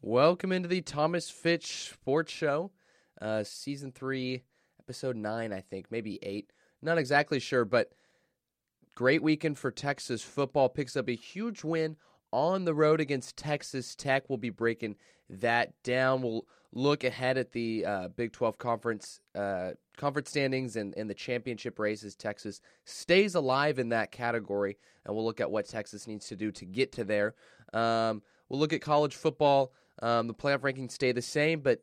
Welcome into the Thomas Fitch Sports Show, uh, season three, episode nine, I think, maybe eight. Not exactly sure, but great weekend for Texas football. Picks up a huge win on the road against Texas Tech. We'll be breaking that down. We'll look ahead at the uh, Big 12 conference uh, conference standings and, and the championship races. Texas stays alive in that category, and we'll look at what Texas needs to do to get to there. Um, we'll look at college football. Um, the playoff rankings stay the same, but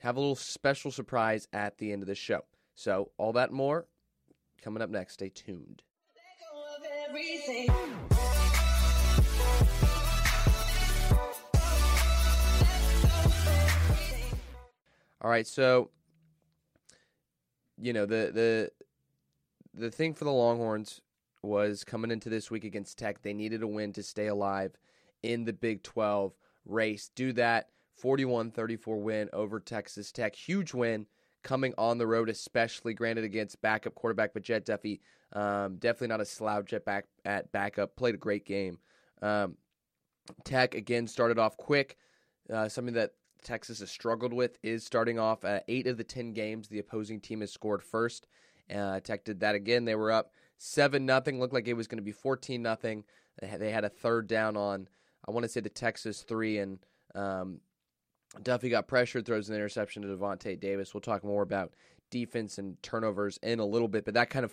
have a little special surprise at the end of the show. So, all that more coming up next. Stay tuned. All right, so you know the the the thing for the Longhorns was coming into this week against Tech. They needed a win to stay alive in the Big 12 race. Do that 41 34 win over Texas Tech. Huge win coming on the road, especially granted against backup quarterback, but Jett Duffey, um, definitely not a slouch at back at backup. Played a great game. Um, Tech again started off quick. Uh, something that Texas has struggled with is starting off at eight of the ten games the opposing team has scored first. Uh, Tech did that again. They were up seven nothing. Looked like it was going to be fourteen nothing. They had a third down on I want to say the Texas three, and um, Duffey got pressured, throws an interception to Davante Davis. We'll talk more about defense and turnovers in a little bit, but that kind of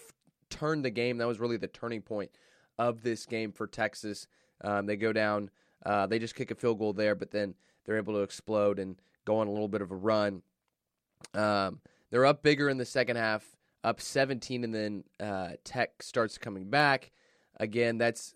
turned the game. That was really the turning point of this game for Texas. Um, they go down, uh, they just kick a field goal there, but then they're able to explode and go on a little bit of a run. Um, they're up bigger in the second half, up 17, and then uh, Tech starts coming back. Again, that's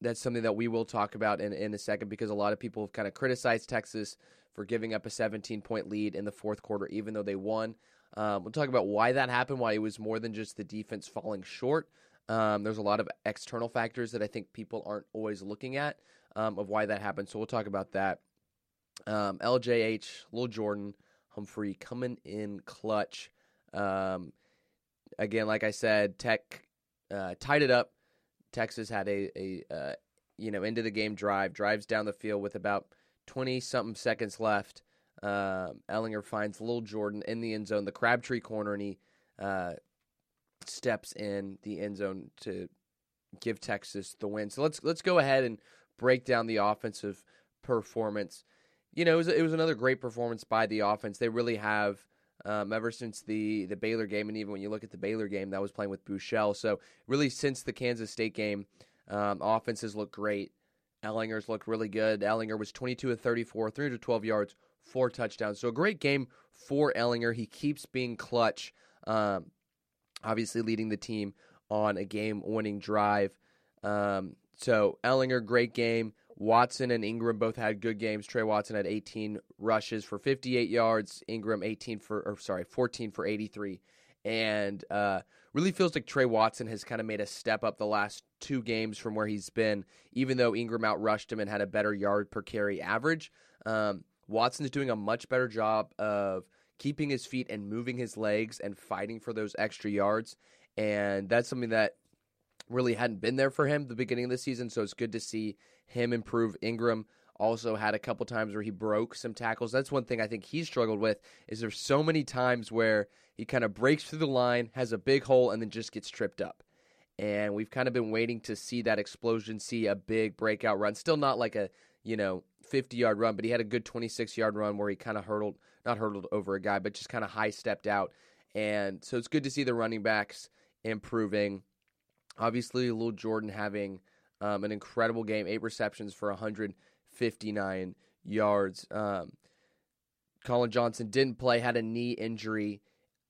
that's something that we will talk about in, in a second because a lot of people have kind of criticized Texas for giving up a 17 point lead in the fourth quarter, even though they won. Um, we'll talk about why that happened, why it was more than just the defense falling short. Um, there's a lot of external factors that I think people aren't always looking at um, of why that happened. So we'll talk about that. Um, LJH, Lil Jordan, Humphrey coming in clutch. Um, again, like I said, Tech uh, tied it up Texas had a, a uh, you know into the game drive, drives down the field with about twenty something seconds left. Uh, Ehlinger finds Lil Jordan in the end zone, the Crabtree corner, and he uh, steps in the end zone to give Texas the win. So let's let's go ahead and break down the offensive performance. You know, it was, it was another great performance by the offense. They really have um, ever since the the Baylor game, and even when you look at the Baylor game, that was playing with Buechele. So really, since the Kansas State game, um, offenses look great. Ehlinger's looked really good. Ehlinger was 22 of 34, 312 yards, four touchdowns. So a great game for Ehlinger. He keeps being clutch. Um, obviously, leading the team on a game-winning drive. Um, so Ehlinger, great game. Watson and Ingram both had good games. Trey Watson had 18 rushes for 58 yards. Ingram 18 for, or sorry, 14 for 83. And uh, really feels like Trey Watson has kind of made a step up the last two games from where he's been, even though Ingram outrushed him and had a better yard per carry average. Um, Watson's doing a much better job of keeping his feet and moving his legs and fighting for those extra yards. And that's something that really hadn't been there for him the beginning of the season. So it's good to see him improve. Ingram also had a couple times where he broke some tackles. That's one thing I think he struggled with is there's so many times where he kind of breaks through the line, has a big hole, and then just gets tripped up. And we've kind of been waiting to see that explosion, see a big breakout run. Still not like a, you know, 50 yard run, but he had a good 26 yard run where he kind of hurdled, not hurdled over a guy, but just kind of high stepped out. And so it's good to see the running backs improving. Obviously, Lil Jordan having um, an incredible game, eight receptions for 159 yards. Um, Collin Johnson didn't play, had a knee injury,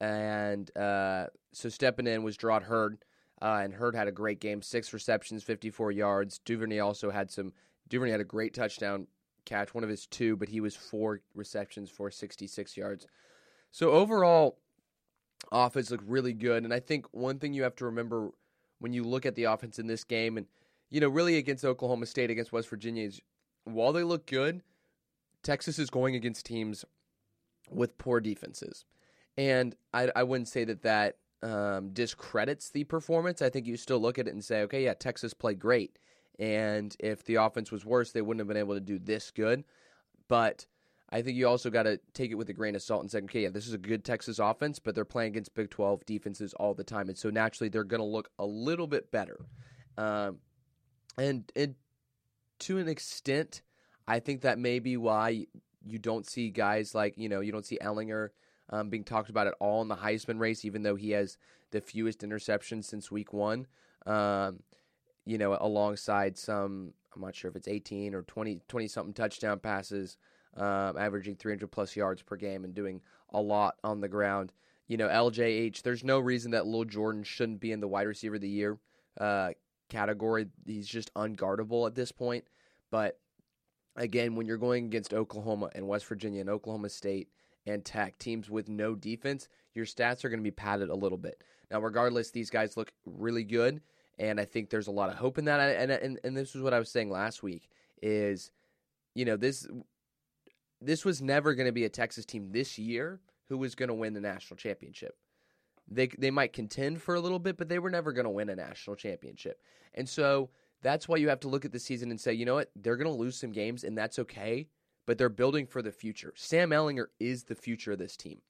and uh, so stepping in was Jerrod Heard. uh, and Hurd had a great game, six receptions, 54 yards. Duvernay also had some. Duvernay had a great touchdown catch, one of his two, but he was four receptions for 66 yards. So overall, offense looked really good, and I think one thing you have to remember when you look at the offense in this game, and you know, really against Oklahoma State, against West Virginia, is while they look good, Texas is going against teams with poor defenses, and I, I wouldn't say that that um, discredits the performance. I think you still look at it and say, okay, yeah, Texas played great, And if the offense was worse, they wouldn't have been able to do this good. But I think you also got to take it with a grain of salt and say, okay, yeah, this is a good Texas offense, but they're playing against Big 12 defenses all the time. And so naturally, they're going to look a little bit better. Um, and, and to an extent, I think that may be why you don't see guys like, you know, you don't see Ehlinger um, being talked about at all in the Heisman race, even though he has the fewest interceptions since week one. Um, you know, alongside some, I'm not sure if it's 18 or 20, 20 something touchdown passes um, averaging 300 plus yards per game and doing a lot on the ground. You know, LJH, there's no reason that Lil Jordan shouldn't be in the wide receiver of the year uh, category. He's just unguardable at this point. But again, when you're going against Oklahoma and West Virginia and Oklahoma State and Tech, teams with no defense, your stats are going to be padded a little bit. Now, regardless, these guys look really good, and I think there's a lot of hope in that. And and and this is what I was saying last week is, you know, this this was never going to be a Texas team this year who was going to win the national championship. They they might contend for a little bit, but they were never going to win a national championship. And so that's why you have to look at the season and say, you know what, they're going to lose some games, and that's okay. But they're building for the future. Sam Ehlinger is the future of this team,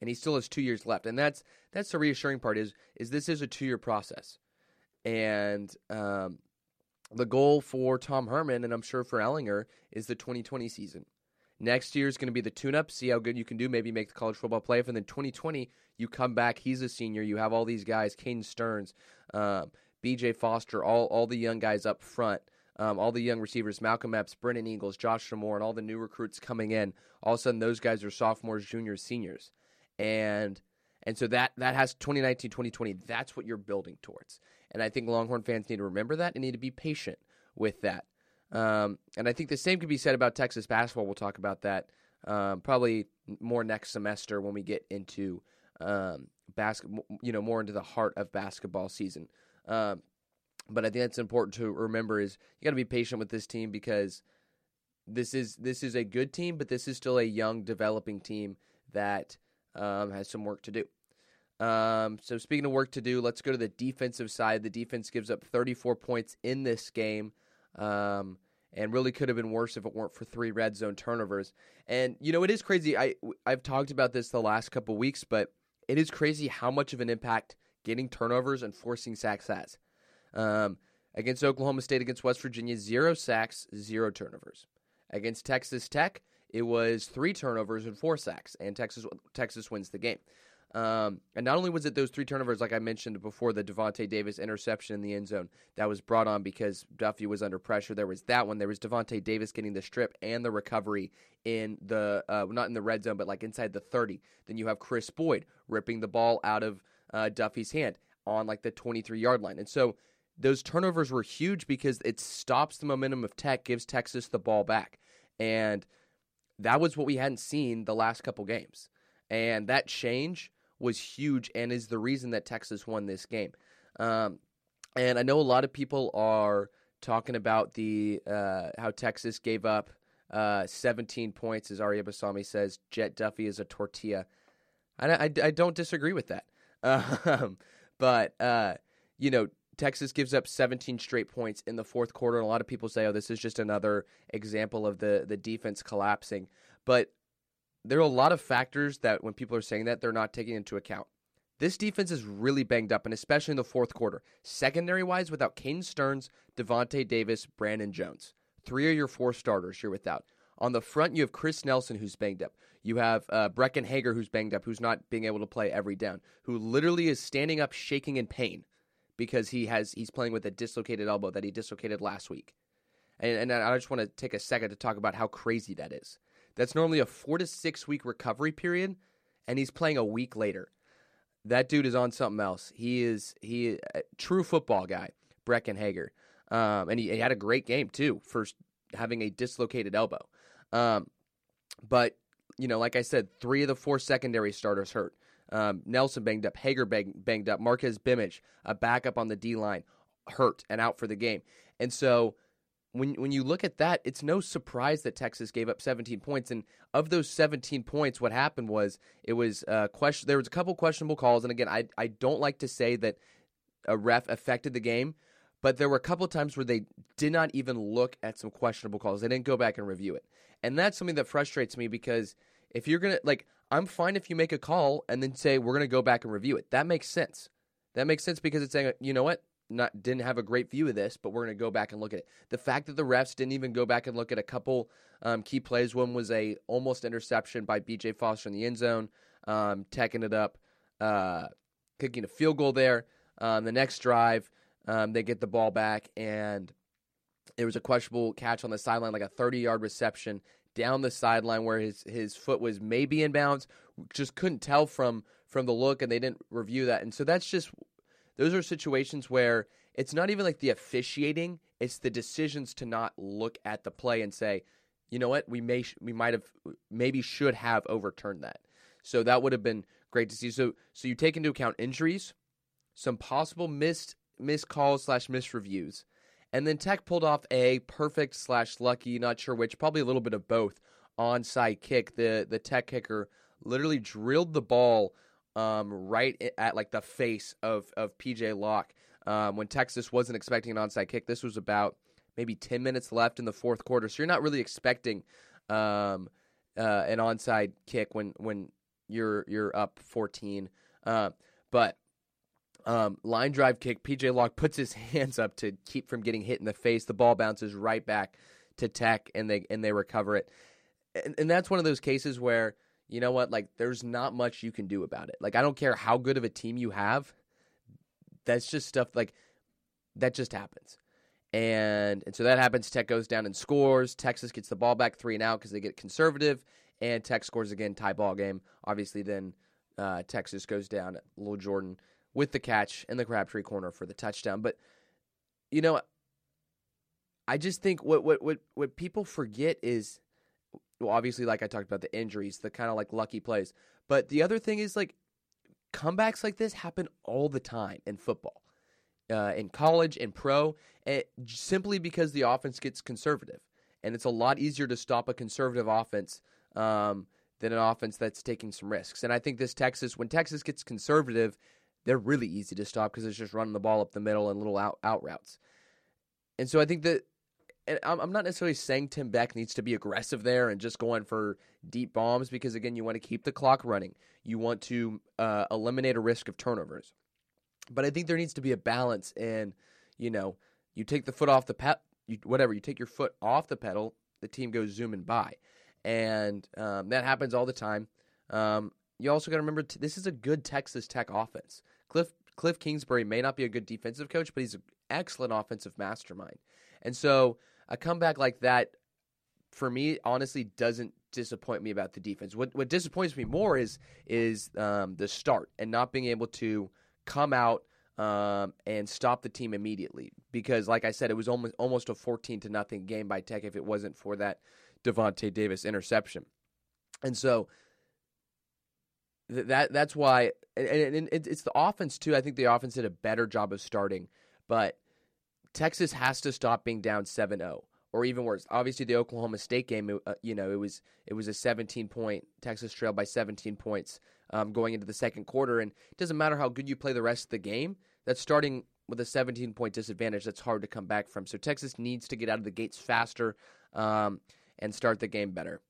and he still has two years left. And that's that's the reassuring part is is this is a two year process, and um, the goal for Tom Herman and I'm sure for Ehlinger is the 2020 season. Next year is going to be the tune up, see how good you can do, maybe make the college football playoff. And then 2020, you come back, he's a senior. You have all these guys, Caden Stearns, um, BJ Foster, all, all the young guys up front, um, all the young receivers, Malcolm Epps, Brennan Eagles, Josh Moore, and all the new recruits coming in. All of a sudden, those guys are sophomores, juniors, seniors. And and so that that has 2019, 2020. That's what you're building towards. And I think Longhorn fans need to remember that and need to be patient with that. Um, and I think the same could be said about Texas basketball. We'll talk about that um, probably more next semester when we get into um, basketball, you know, more into the heart of basketball season. Um, but I think that's important to remember is you got to be patient with this team because this is this is a good team, but this is still a young, developing team that um, has some work to do. Um, so speaking of work to do, let's go to the defensive side. The defense gives up 34 points in this game. Um, and really could have been worse if it weren't for three red zone turnovers. And you know, it is crazy. I I've talked about this the last couple weeks, but it is crazy how much of an impact getting turnovers and forcing sacks has. Um, against Oklahoma State, against West Virginia, zero sacks, zero turnovers. Against Texas Tech, it was three turnovers and four sacks, and Texas Texas wins the game. Um, and not only was it those three turnovers, like I mentioned before, the Davante Davis interception in the end zone that was brought on because Duffey was under pressure. There was that one. There was Davante Davis getting the strip and the recovery in the uh, not in the red zone, but like inside the thirty. Then you have Chris Boyd ripping the ball out of uh, Duffey's hand on like the twenty three yard line, and so those turnovers were huge because it stops the momentum of Tech, gives Texas the ball back, and that was what we hadn't seen the last couple games, and that change was huge and is the reason that Texas won this game. Um, and I know a lot of people are talking about the uh, how Texas gave up uh, 17 points, as Arya Basami says. Jett Duffey is a tortilla. I, I, I don't disagree with that. Um, but, uh, you know, Texas gives up 17 straight points in the fourth quarter, and a lot of people say, oh, this is just another example of the, the defense collapsing. But there are a lot of factors that when people are saying that, they're not taking into account. This defense is really banged up, and especially in the fourth quarter. Secondary wise, without Caden Stearns, Davante Davis, Brandon Jones. Three of your four starters you're without. On the front, you have Chris Nelson, who's banged up. You have uh, Breckyn Hager, who's banged up, who's not being able to play every down, who literally is standing up shaking in pain because he has he's playing with a dislocated elbow that he dislocated last week. And, and I just want to take a second to talk about how crazy that is. That's normally a four to six week recovery period, and he's playing a week later. That dude is on something else. He is he a true football guy, Breckyn Hager, um, and he, he, had a great game too for having a dislocated elbow. Um, but you know, like I said, three of the four secondary starters hurt. Um, Nelson banged up, Hager bang, banged up, Marqez Bimage, a backup on the D line, hurt and out for the game. And so when when you look at that, it's no surprise that Texas gave up 17 points. And of those 17 points, what happened was it was uh, question. There was a couple questionable calls, and again, I I don't like to say that a ref affected the game, but there were a couple times where they did not even look at some questionable calls. They didn't go back and review it. And that's something that frustrates me because if you're to, like, I'm fine if you make a call and then say, we're to go back and review it. That makes sense. That makes sense because it's saying, you know what? Not didn't have a great view of this, but we're going to go back and look at it. The fact that the refs didn't even go back and look at a couple um, key plays. One was a almost interception by B.J. Foster in the end zone, um, teching it up, uh, kicking a field goal there. Um, the next drive, um, they get the ball back, and there was a questionable catch on the sideline, like a 30 yard reception down the sideline where his, his foot was maybe in bounds. Just couldn't tell from from the look, and they didn't review that. And so that's just those are situations where it's not even like the officiating; it's the decisions to not look at the play and say, you know what, we may we might have maybe should have overturned that. So that would have been great to see. So so you take into account injuries, some possible missed missed calls slash missed reviews. And then Tech pulled off a perfect slash lucky, not sure which, probably a little bit of both, onside kick. The the Tech kicker literally drilled the ball um, right at like the face of of PJ Locke um, when Texas wasn't expecting an onside kick. This was about maybe ten minutes left in the fourth quarter, so you're not really expecting um, uh, an onside kick when when you're you're up 14. Uh, but um, line drive kick. PJ Locke puts his hands up to keep from getting hit in the face. The ball bounces right back to Tech, and they and they recover it. And, and that's one of those cases where you know what, like there's not much you can do about it. Like I don't care how good of a team you have. That's just stuff like that just happens. And and so that happens. Tech goes down and scores. Texas gets the ball back three and out because they get conservative, and Tech scores again, tie ball game. Obviously, then uh, Texas goes down. Little Jordan with the catch in the Crabtree corner for the touchdown. But you know, I just think what what what what people forget is well, obviously, like I talked about the injuries, the kind of like lucky plays. But the other thing is like comebacks like this happen all the time in football, uh, in college, in pro, and simply because the offense gets conservative, and it's a lot easier to stop a conservative offense. Um, than an offense that's taking some risks. And I think this Texas, when Texas gets conservative, they're really easy to stop because it's just running the ball up the middle and little out, out routes. And so I think that, and I'm not necessarily saying Tim Beck needs to be aggressive there and just going for deep bombs because, again, you want to keep the clock running. You want to uh, eliminate a risk of turnovers. But I think there needs to be a balance in, you know, you take the foot off the pet, whatever, you take your foot off the pedal, the team goes zooming by. And um, that happens all the time. Um, you also got to remember t- this is a good Texas Tech offense. Cliff Cliff Kingsbury may not be a good defensive coach, but he's an excellent offensive mastermind. And so a comeback like that, for me, honestly, doesn't disappoint me about the defense. What what disappoints me more is is um, the start and not being able to come out um, and stop the team immediately. Because, like I said, it was almost almost a fourteen to nothing game by Tech if it wasn't for that Davante Davis interception. And so that that's why, and, and it's the offense too. I think the offense did a better job of starting, but Texas has to stop being down 7-0 or even worse. Obviously, the Oklahoma State game, uh, you know, it was it was a 17 point Texas trail by 17 points um, going into the second quarter, and it doesn't matter how good you play the rest of the game. That's starting with a 17 point disadvantage. That's hard to come back from. So Texas needs to get out of the gates faster um, and start the game better.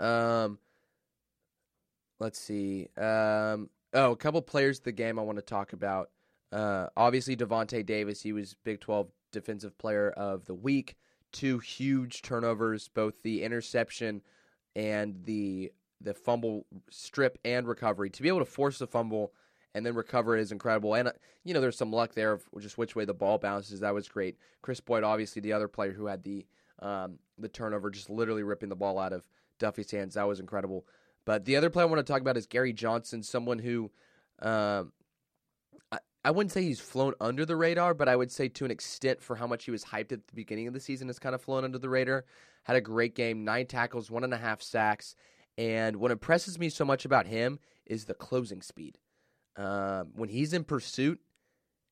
Um, let's see. Um, oh, a couple players of the game I want to talk about. Uh, obviously, Davante Davis, he was Big 12 Defensive Player of the Week. Two huge turnovers, both the interception and the the fumble strip and recovery. To be able to force the fumble and then recover it is incredible. And, uh, you know, there's some luck there of just which way the ball bounces. That was great. Chris Boyd, obviously, the other player who had the um, the turnover, just literally ripping the ball out of Duffey's hands. That was incredible. But the other player I want to talk about is Gary Johnson, someone who um, I, wouldn't say he's flown under the radar, but I would say to an extent for how much he was hyped at the beginning of the season has kind of flown under the radar. Had a great game, nine tackles, one and a half sacks. And what impresses me so much about him is the closing speed. Um, when he's in pursuit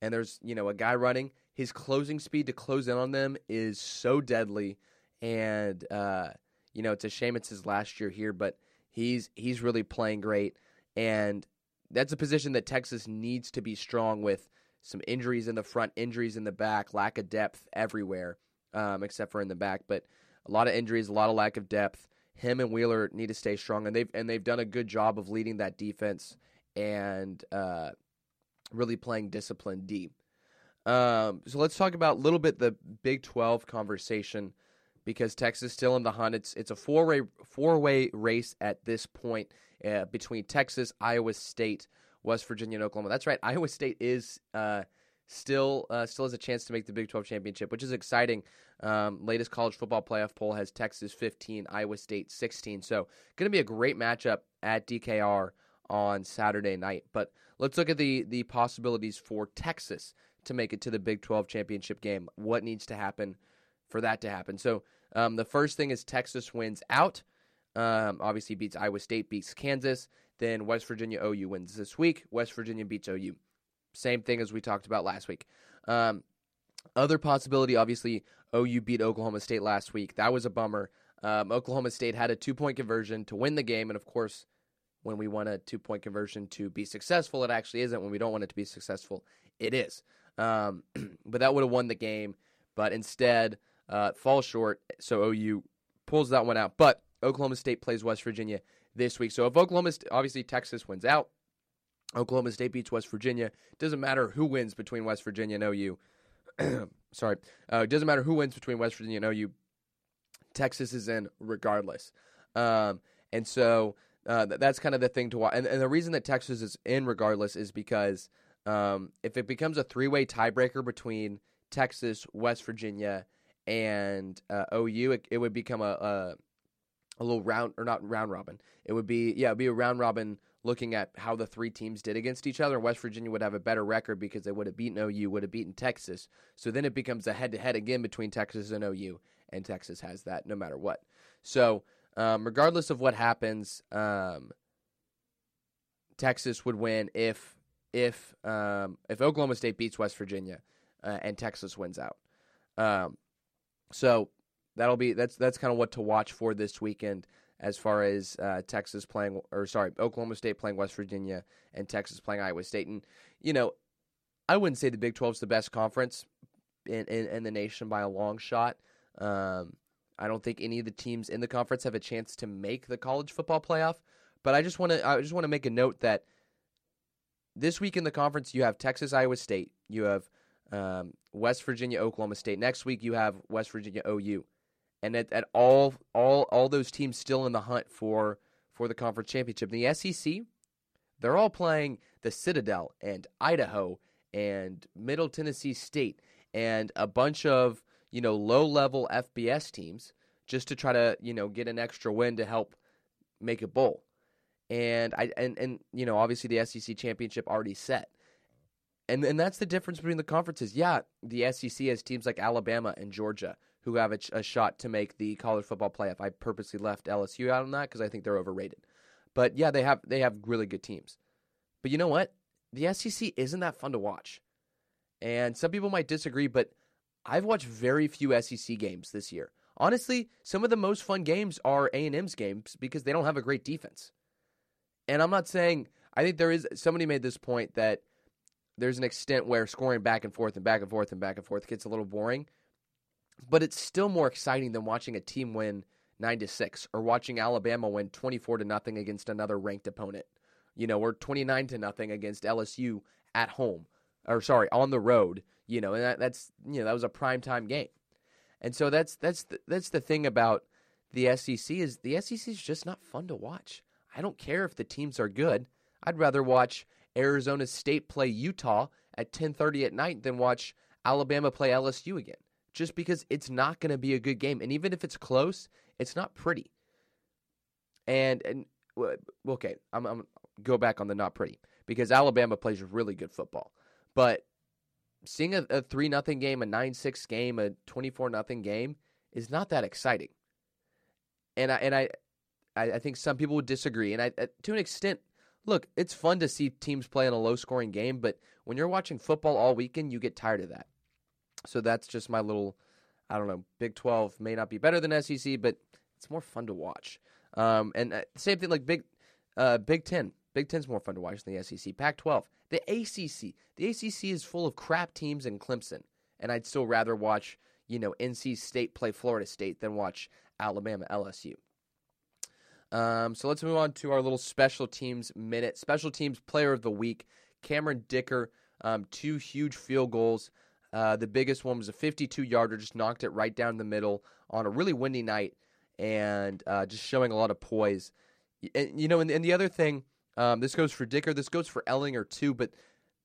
and there's you know a guy running, his closing speed to close in on them is so deadly. And uh, you know it's a shame it's his last year here, but He's he's really playing great, and that's a position that Texas needs to be strong with some injuries in the front, injuries in the back, lack of depth everywhere, um, except for in the back. But a lot of injuries, a lot of lack of depth. Him and Wheeler need to stay strong, and they've and they've done a good job of leading that defense and uh, really playing disciplined deep. Um, so let's talk about a little bit the Big Twelve conversation because Texas still in the hunt. It's it's a four way four way race at this point uh, between Texas, Iowa State, West Virginia, and Oklahoma. That's right. Iowa State is uh, still uh, still has a chance to make the Big 12 championship, which is exciting. Um, latest college football playoff poll has Texas 15, Iowa State 16. So going to be a great matchup at DKR on Saturday night. But let's look at the the possibilities for Texas to make it to the Big 12 championship game. What needs to happen for that to happen? So um, the first thing is Texas wins out. Um, obviously beats Iowa State, beats Kansas. Then West Virginia OU wins this week. West Virginia beats OU. Same thing as we talked about last week. Um, other possibility, obviously, OU beat Oklahoma State last week. That was a bummer. Um, Oklahoma State had a two point conversion to win the game, and of course, when we want a two point conversion to be successful, it actually isn't. When we don't want it to be successful, it is. Um, but that would have won the game, but instead uh, falls short. So OU pulls that one out. But Oklahoma State plays West Virginia this week. So if Oklahoma, obviously Texas wins out, Oklahoma State beats West Virginia. Doesn't matter who wins between West Virginia and OU. Sorry, uh, doesn't matter who wins between West Virginia and OU. Texas is in regardless, um, and so uh, that's kind of the thing to watch. And, and, the reason that Texas is in regardless is because um, if it becomes a three-way tiebreaker between Texas, West Virginia, and uh, OU, it, it, would become a, a a little round or not round robin. It would be yeah, it'd be a round robin looking at how the three teams did against each other. West Virginia would have a better record because they would have beaten OU, would have beaten Texas. So then it becomes a head to head again between Texas and OU, and Texas has that no matter what. So um, regardless of what happens, um, Texas would win if if um, if Oklahoma State beats West Virginia uh, and Texas wins out. Um, so that'll be that's that's kind of what to watch for this weekend as far as uh, Texas playing or sorry Oklahoma State playing West Virginia and Texas playing Iowa State and you know I wouldn't say the Big 12 is the best conference in, in, in the nation by a long shot. Um, I don't think any of the teams in the conference have a chance to make the college football playoff. But I just want to I just want to make a note that this week in the conference you have Texas Iowa State, you have um, West Virginia Oklahoma State. Next week you have West Virginia OU and at, at all all all those teams still in the hunt for for the conference championship. The SEC, they're all playing the Citadel and Idaho and Middle Tennessee State and a bunch of you know low level FBS teams just to try to you know get an extra win to help make a bowl. And I and and you know obviously the SEC championship already set. And and that's the difference between the conferences. Yeah, the SEC has teams like Alabama and Georgia who have a, a shot to make the college football playoff. I purposely left LSU out on that because I think they're overrated. But yeah, they have they have really good teams. But you know what? The SEC isn't that fun to watch. And some people might disagree, but I've watched very few SEC games this year. Honestly, some of the most fun games are A&M's games because they don't have a great defense. And I'm not saying I think there is somebody made this point that there's an extent where scoring back and forth and back and forth and back and forth gets a little boring but it's still more exciting than watching a team win nine to six or watching Alabama win twenty four to nothing against another ranked opponent. You know, or twenty nine to nothing against LSU at home, or sorry, on the road. You know, and that, that's you know that was a prime time game, and so that's that's the, that's the thing about the SEC is the SEC is just not fun to watch. I don't care if the teams are good. I'd rather watch Arizona State play Utah at 10:30 at night than watch Alabama play LSU again just because it's not going to be a good game. And even if it's close, it's not pretty. And and okay, I'm, I'm go back on the not pretty because Alabama plays really good football, but seeing a, a three nothing game, a nine six game, a twenty four nothing game is not that exciting. And I and I, I think some people would disagree, and I uh, to an extent. Look, it's fun to see teams play in a low scoring game, but when you're watching football all weekend, you get tired of that. So that's just my little, I don't know, Big 12 may not be better than SEC, but it's more fun to watch. Um, and uh, same thing like Big uh, Big 10. Big Ten's more fun to watch than the SEC. Pac 12. The ACC. The ACC is full of crap teams in Clemson. And I'd still rather watch, you know, NC State play Florida State than watch Alabama LSU. Um, so let's move on to our little special teams minute. Special teams player of the week, Cameron Dicker. Um, two huge field goals. Uh, the biggest one was a 52 yarder, just knocked it right down the middle on a really windy night and uh, just showing a lot of poise. And, you know, and, and the other thing, um, this goes for Dicker, this goes for Ehlinger too, but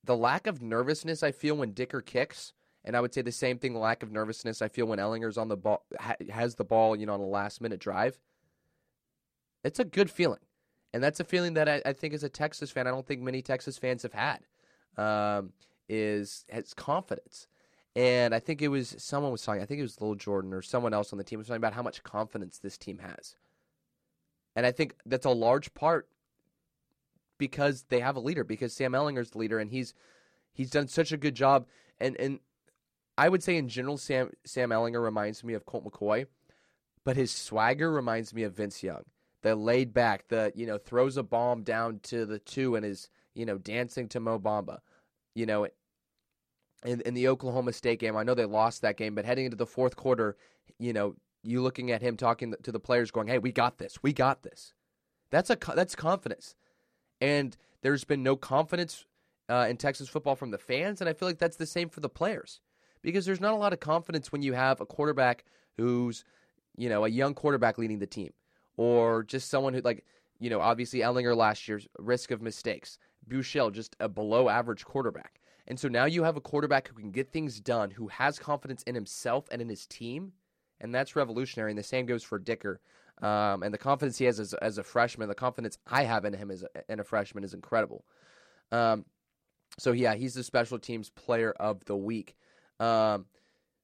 the lack of nervousness I feel when Dicker kicks, and I would say the same thing, lack of nervousness I feel when Ehlinger's on the ball, ha- has the ball, you know, on a last minute drive. It's a good feeling. And that's a feeling that I, I think as a Texas fan, I don't think many Texas fans have had. Um, is has confidence. And I think it was someone was talking. I think it was Lil Jordan or someone else on the team was talking about how much confidence this team has. And I think that's a large part because they have a leader. Because Sam Ehlinger's the leader, and he's he's done such a good job. And and I would say in general, Sam Sam Ehlinger reminds me of Colt McCoy, but his swagger reminds me of Vince Young. The laid back, the you know throws a bomb down to the two and is you know dancing to Mo Bamba, you know in, in the Oklahoma State game. I know they lost that game, but heading into the fourth quarter, you know, you looking at him talking to the players, going, "Hey, we got this. We got this." That's a that's confidence, and there's been no confidence uh, in Texas football from the fans, and I feel like that's the same for the players because there's not a lot of confidence when you have a quarterback who's, you know, a young quarterback leading the team, or just someone who like, you know, obviously Ehlinger last year's risk of mistakes, Buechele just a below average quarterback. And so now you have a quarterback who can get things done, who has confidence in himself and in his team, and that's revolutionary. And the same goes for Dicker. Um, and the confidence he has as, as, a freshman, the confidence I have in him as a, in a freshman is incredible. Um, so yeah, he's the special teams player of the week. Um,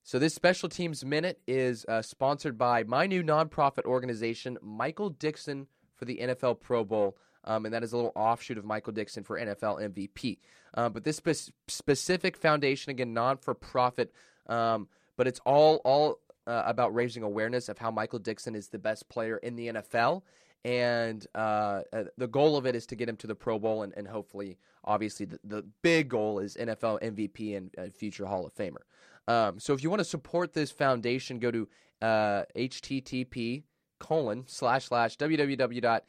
so this special teams minute is uh, sponsored by my new nonprofit organization, Michael Dickson for the NFL Pro Bowl um, and that is a little offshoot of Michael Dickson for NFL MVP. Uh, but this spe- specific foundation, again, non for profit, um, but it's all all uh, about raising awareness of how Michael Dickson is the best player in the NFL. And uh, uh, the goal of it is to get him to the Pro Bowl, and, and hopefully, obviously, the, the, big goal is NFL MVP and, and future Hall of Famer. Um, so if you want to support this foundation, go to http uh, colon slash slash www.nfl.com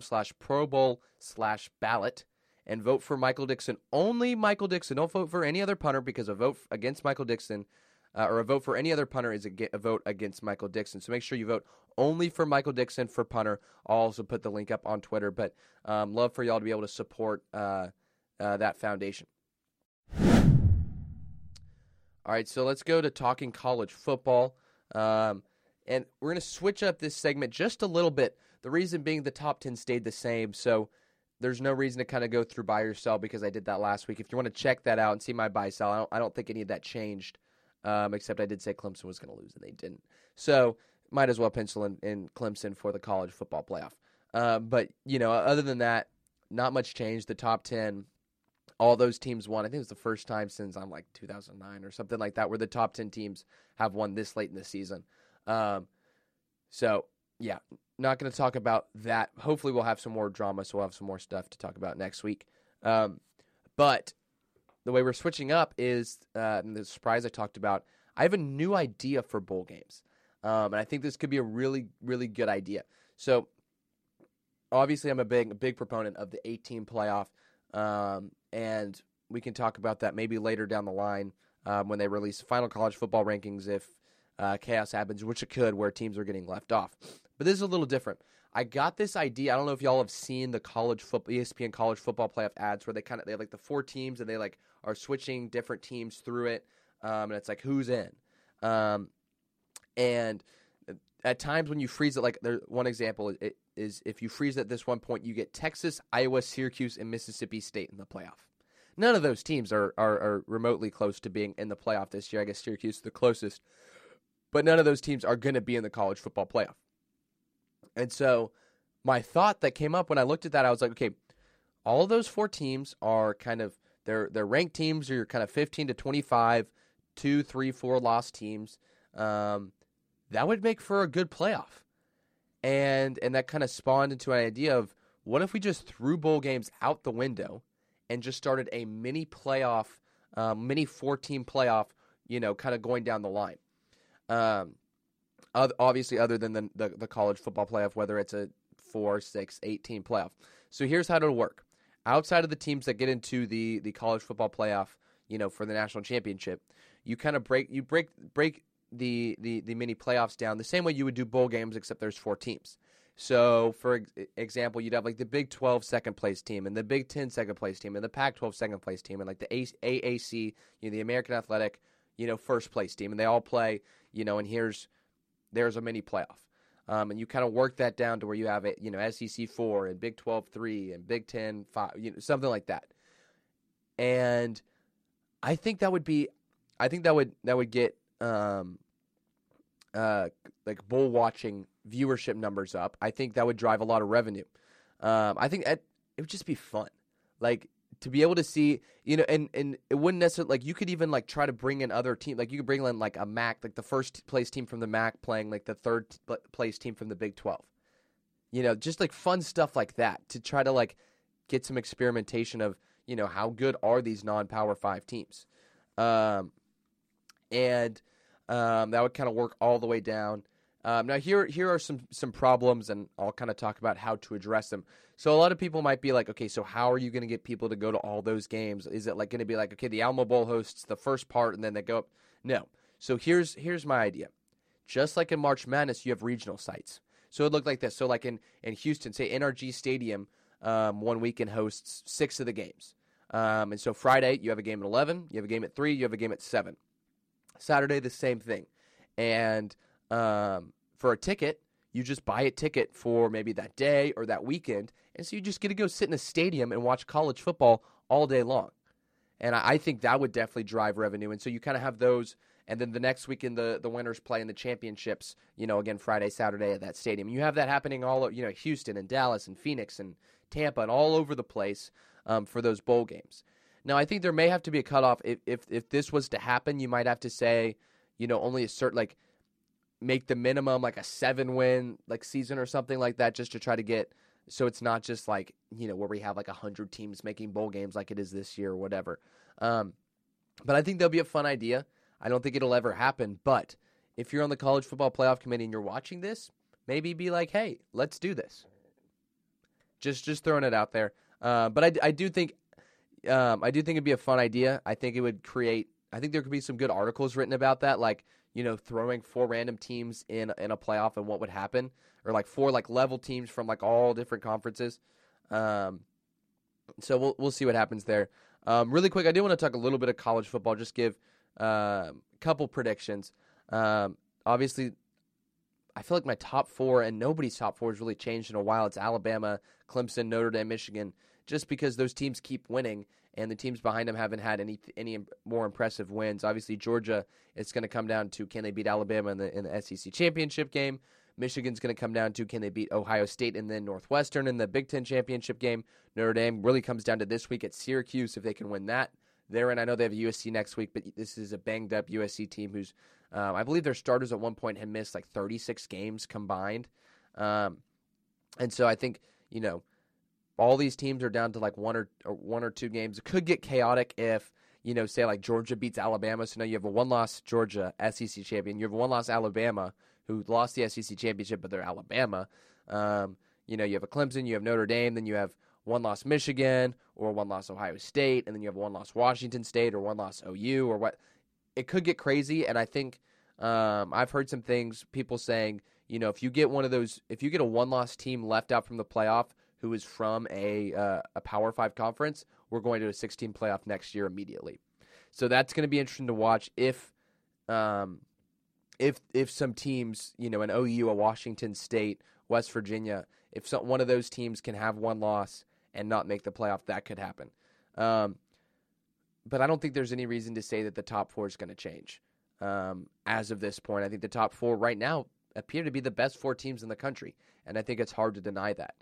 slash pro bowl slash ballot and vote for Michael Dickson. Only Michael Dickson. Don't vote for any other punter because a vote against Michael Dickson uh, or a vote for any other punter is a, a, vote against Michael Dickson. So make sure you vote only for Michael Dickson for punter. I'll also put the link up on Twitter. But um, love for y'all to be able to support uh, uh, that foundation. All right, so let's go to talking college football. Um, and we're going to switch up this segment just a little bit. The reason being the top 10 stayed the same. So there's no reason to kind of go through buy or sell because I did that last week. If you want to check that out and see my buy sell, I don't, I don't think any of that changed, um, except I did say Clemson was going to lose and they didn't. So might as well pencil in, in Clemson for the college football playoff. Um, but, you know, other than that, not much change. The top 10, all those teams won. I think it was the first time since I'm like 2009 or something like that where the top 10 teams have won this late in the season. Um, so yeah, not going to talk about that. Hopefully, we'll have some more drama, so we'll have some more stuff to talk about next week. Um, but the way we're switching up is uh, the surprise I talked about. I have a new idea for bowl games, um, and I think this could be a really, really good idea. So, obviously, I'm a big, big proponent of the 18 playoff, um, and we can talk about that maybe later down the line um, when they release final college football rankings. If uh, chaos happens, which it could, where teams are getting left off. But this is a little different. I got this idea. I don't know if y'all have seen the college football, ESPN college football playoff ads where they kind of they have like the four teams and they like are switching different teams through it, um, and it's like who's in, um, and at times when you freeze it, like there, one example is, is if you freeze at this one point, you get Texas, Iowa, Syracuse, and Mississippi State in the playoff. None of those teams are, are, are remotely close to being in the playoff this year. I guess Syracuse is the closest but none of those teams are going to be in the college football playoff. And so my thought that came up when I looked at that, I was like, okay, all of those four teams are kind of they're they're ranked teams or you're kind of 15 to 25, two, three, four lost teams. Um, that would make for a good playoff. And and that kind of spawned into an idea of What if we just threw bowl games out the window and just started a mini playoff, um, mini four team playoff, you know, kind of going down the line? Um, obviously, other than the, the, the college football playoff, whether it's a four, six, eight team playoff. So here's how it'll work. Outside of the teams that get into the, the college football playoff, you know, for the national championship, you kind of break you break break the, the the mini playoffs down the same way you would do bowl games, except there's four teams. So, for example, you'd have like the Big 12 second place team and the Big 10 second place team and the Pac 12 second place team and like the AAC, you know, the American Athletic, you know, first place team. And they all play, you know, and here's, there's a mini playoff. Um, and you kind of work that down to where you have it, you know, SEC 4 and Big 12 3 and Big 10 5, you know, something like that. And I think that would be, I think that would, that would get, um, uh, like bull watching viewership numbers up, I think that would drive a lot of revenue. Um, I think it would just be fun, like to be able to see, you know, and and it wouldn't necessarily like you could even like try to bring in other teams, like you could bring in like a MAC, like the first place team from the MAC playing like the third place team from the Big Twelve, you know, just like fun stuff like that to try to like get some experimentation of you know how good are these non-power five teams, um, and um, that would kind of work all the way down. Um, now here here are some some problems, and I'll kind of talk about how to address them. So a lot of people might be like, okay, so how are you going to get people to go to all those games? Is it like going to be like, okay, the Alamo Bowl hosts the first part, and then they go up? No. So here's here's my idea. Just like in March Madness, you have regional sites. So it looked like this. So like in in Houston, say NRG Stadium, um, one weekend hosts six of the games. Um, and so Friday you have a game at eleven, you have a game at three, you have a game at seven. Saturday, the same thing. And um, for a ticket, you just buy a ticket for maybe that day or that weekend. And so you just get to go sit in a stadium and watch college football all day long. And I, I think that would definitely drive revenue. And so you kind of have those. And then the next weekend, the, the winners play in the championships, you know, again, Friday, Saturday at that stadium. You have that happening all, you know, Houston and Dallas and Phoenix and Tampa and all over the place um, for those bowl games. Now, I think there may have to be a cutoff. If, if if this was to happen, you might have to say, you know, only a certain like make the minimum like a seven win like season or something like that, just to try to get so it's not just like you know where we have like a hundred teams making bowl games like it is this year or whatever. Um, but I think that'll be a fun idea. I don't think it'll ever happen, but if you're on the college football playoff committee and you're watching this, maybe be like, hey, let's do this. Just just throwing it out there. Uh, but I, I do think um, I do think it'd be a fun idea. I think it would create. I think there could be some good articles written about that, like you know, throwing four random teams in in a playoff and what would happen, or like four like level teams from like all different conferences. Um, so we'll we'll see what happens there. Um, really quick, I do want to talk a little bit of college football. Just give a uh, couple predictions. Um, obviously, I feel like my top four and nobody's top four has really changed in a while. It's Alabama, Clemson, Notre Dame, Michigan just because those teams keep winning and the teams behind them haven't had any any more impressive wins. Obviously, Georgia, it's going to come down to can they beat Alabama in the in the SEC championship game. Michigan's going to come down to can they beat Ohio State and then Northwestern in the Big Ten championship game. Notre Dame really comes down to this week at Syracuse if they can win that. There and I know they have USC next week, but this is a banged up USC team who's um, I believe their starters at one point had missed like 36 games combined, um, and so I think you know all these teams are down to like one or, or one or two games. It could get chaotic if you know, say like Georgia beats Alabama. So now you have a one loss Georgia SEC champion. You have a one loss Alabama who lost the SEC championship, but they're Alabama. Um, you know, you have a Clemson, you have Notre Dame, then you have one loss Michigan or one loss Ohio State, and then you have one loss Washington State or one loss OU or what. It could get crazy, and I think um, I've heard some things people saying, you know, if you get one of those, if you get a one loss team left out from the playoff, who is from a uh, a Power Five conference, we're going to a 16 playoff next year immediately. So that's going to be interesting to watch if um, if if some teams, you know, an OU, a Washington State, West Virginia, if some, one of those teams can have one loss and not make the playoff, that could happen. Um, but I don't think there's any reason to say that the top four is going to change um, as of this point. I think the top four right now appear to be the best four teams in the country, and I think it's hard to deny that.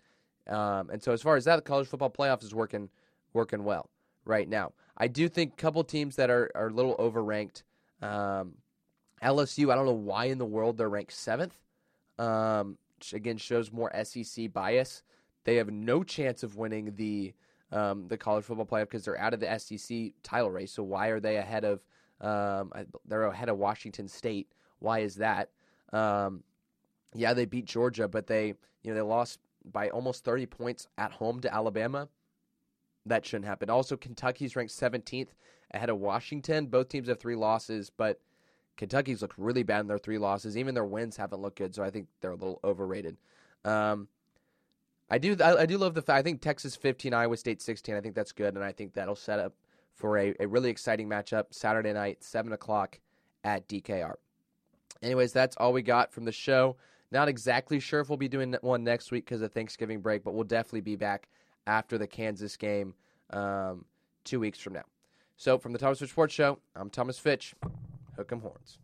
Um, and so as far as that, the college football playoff is working working well right now. I do think a couple teams that are, are a little overranked. Um, LSU, I don't know why in the world they're ranked seventh. Um, again shows more SEC bias they have no chance of winning the um, the college football playoff because they're out of the SEC title race. So why are they ahead of? Um, they're ahead of Washington State. Why is that? Um, yeah, they beat Georgia, but they you know they lost by almost 30 points at home to Alabama. That shouldn't happen. Also, Kentucky's ranked 17th ahead of Washington. Both teams have three losses, but Kentucky's looked really bad in their three losses. Even their wins haven't looked good, so I think they're a little overrated. Um, I do I, I, do love the fact I think Texas 15, Iowa State 16. I think that's good, and I think that'll set up for a, a really exciting matchup Saturday night, seven o'clock at DKR. Anyways, that's all we got from the show. Not exactly sure if we'll be doing one next week because of Thanksgiving break, but we'll definitely be back after the Kansas game um, two weeks from now. So, from the Thomas Fitch Sports Show, I'm Thomas Fitch. Hook 'em horns.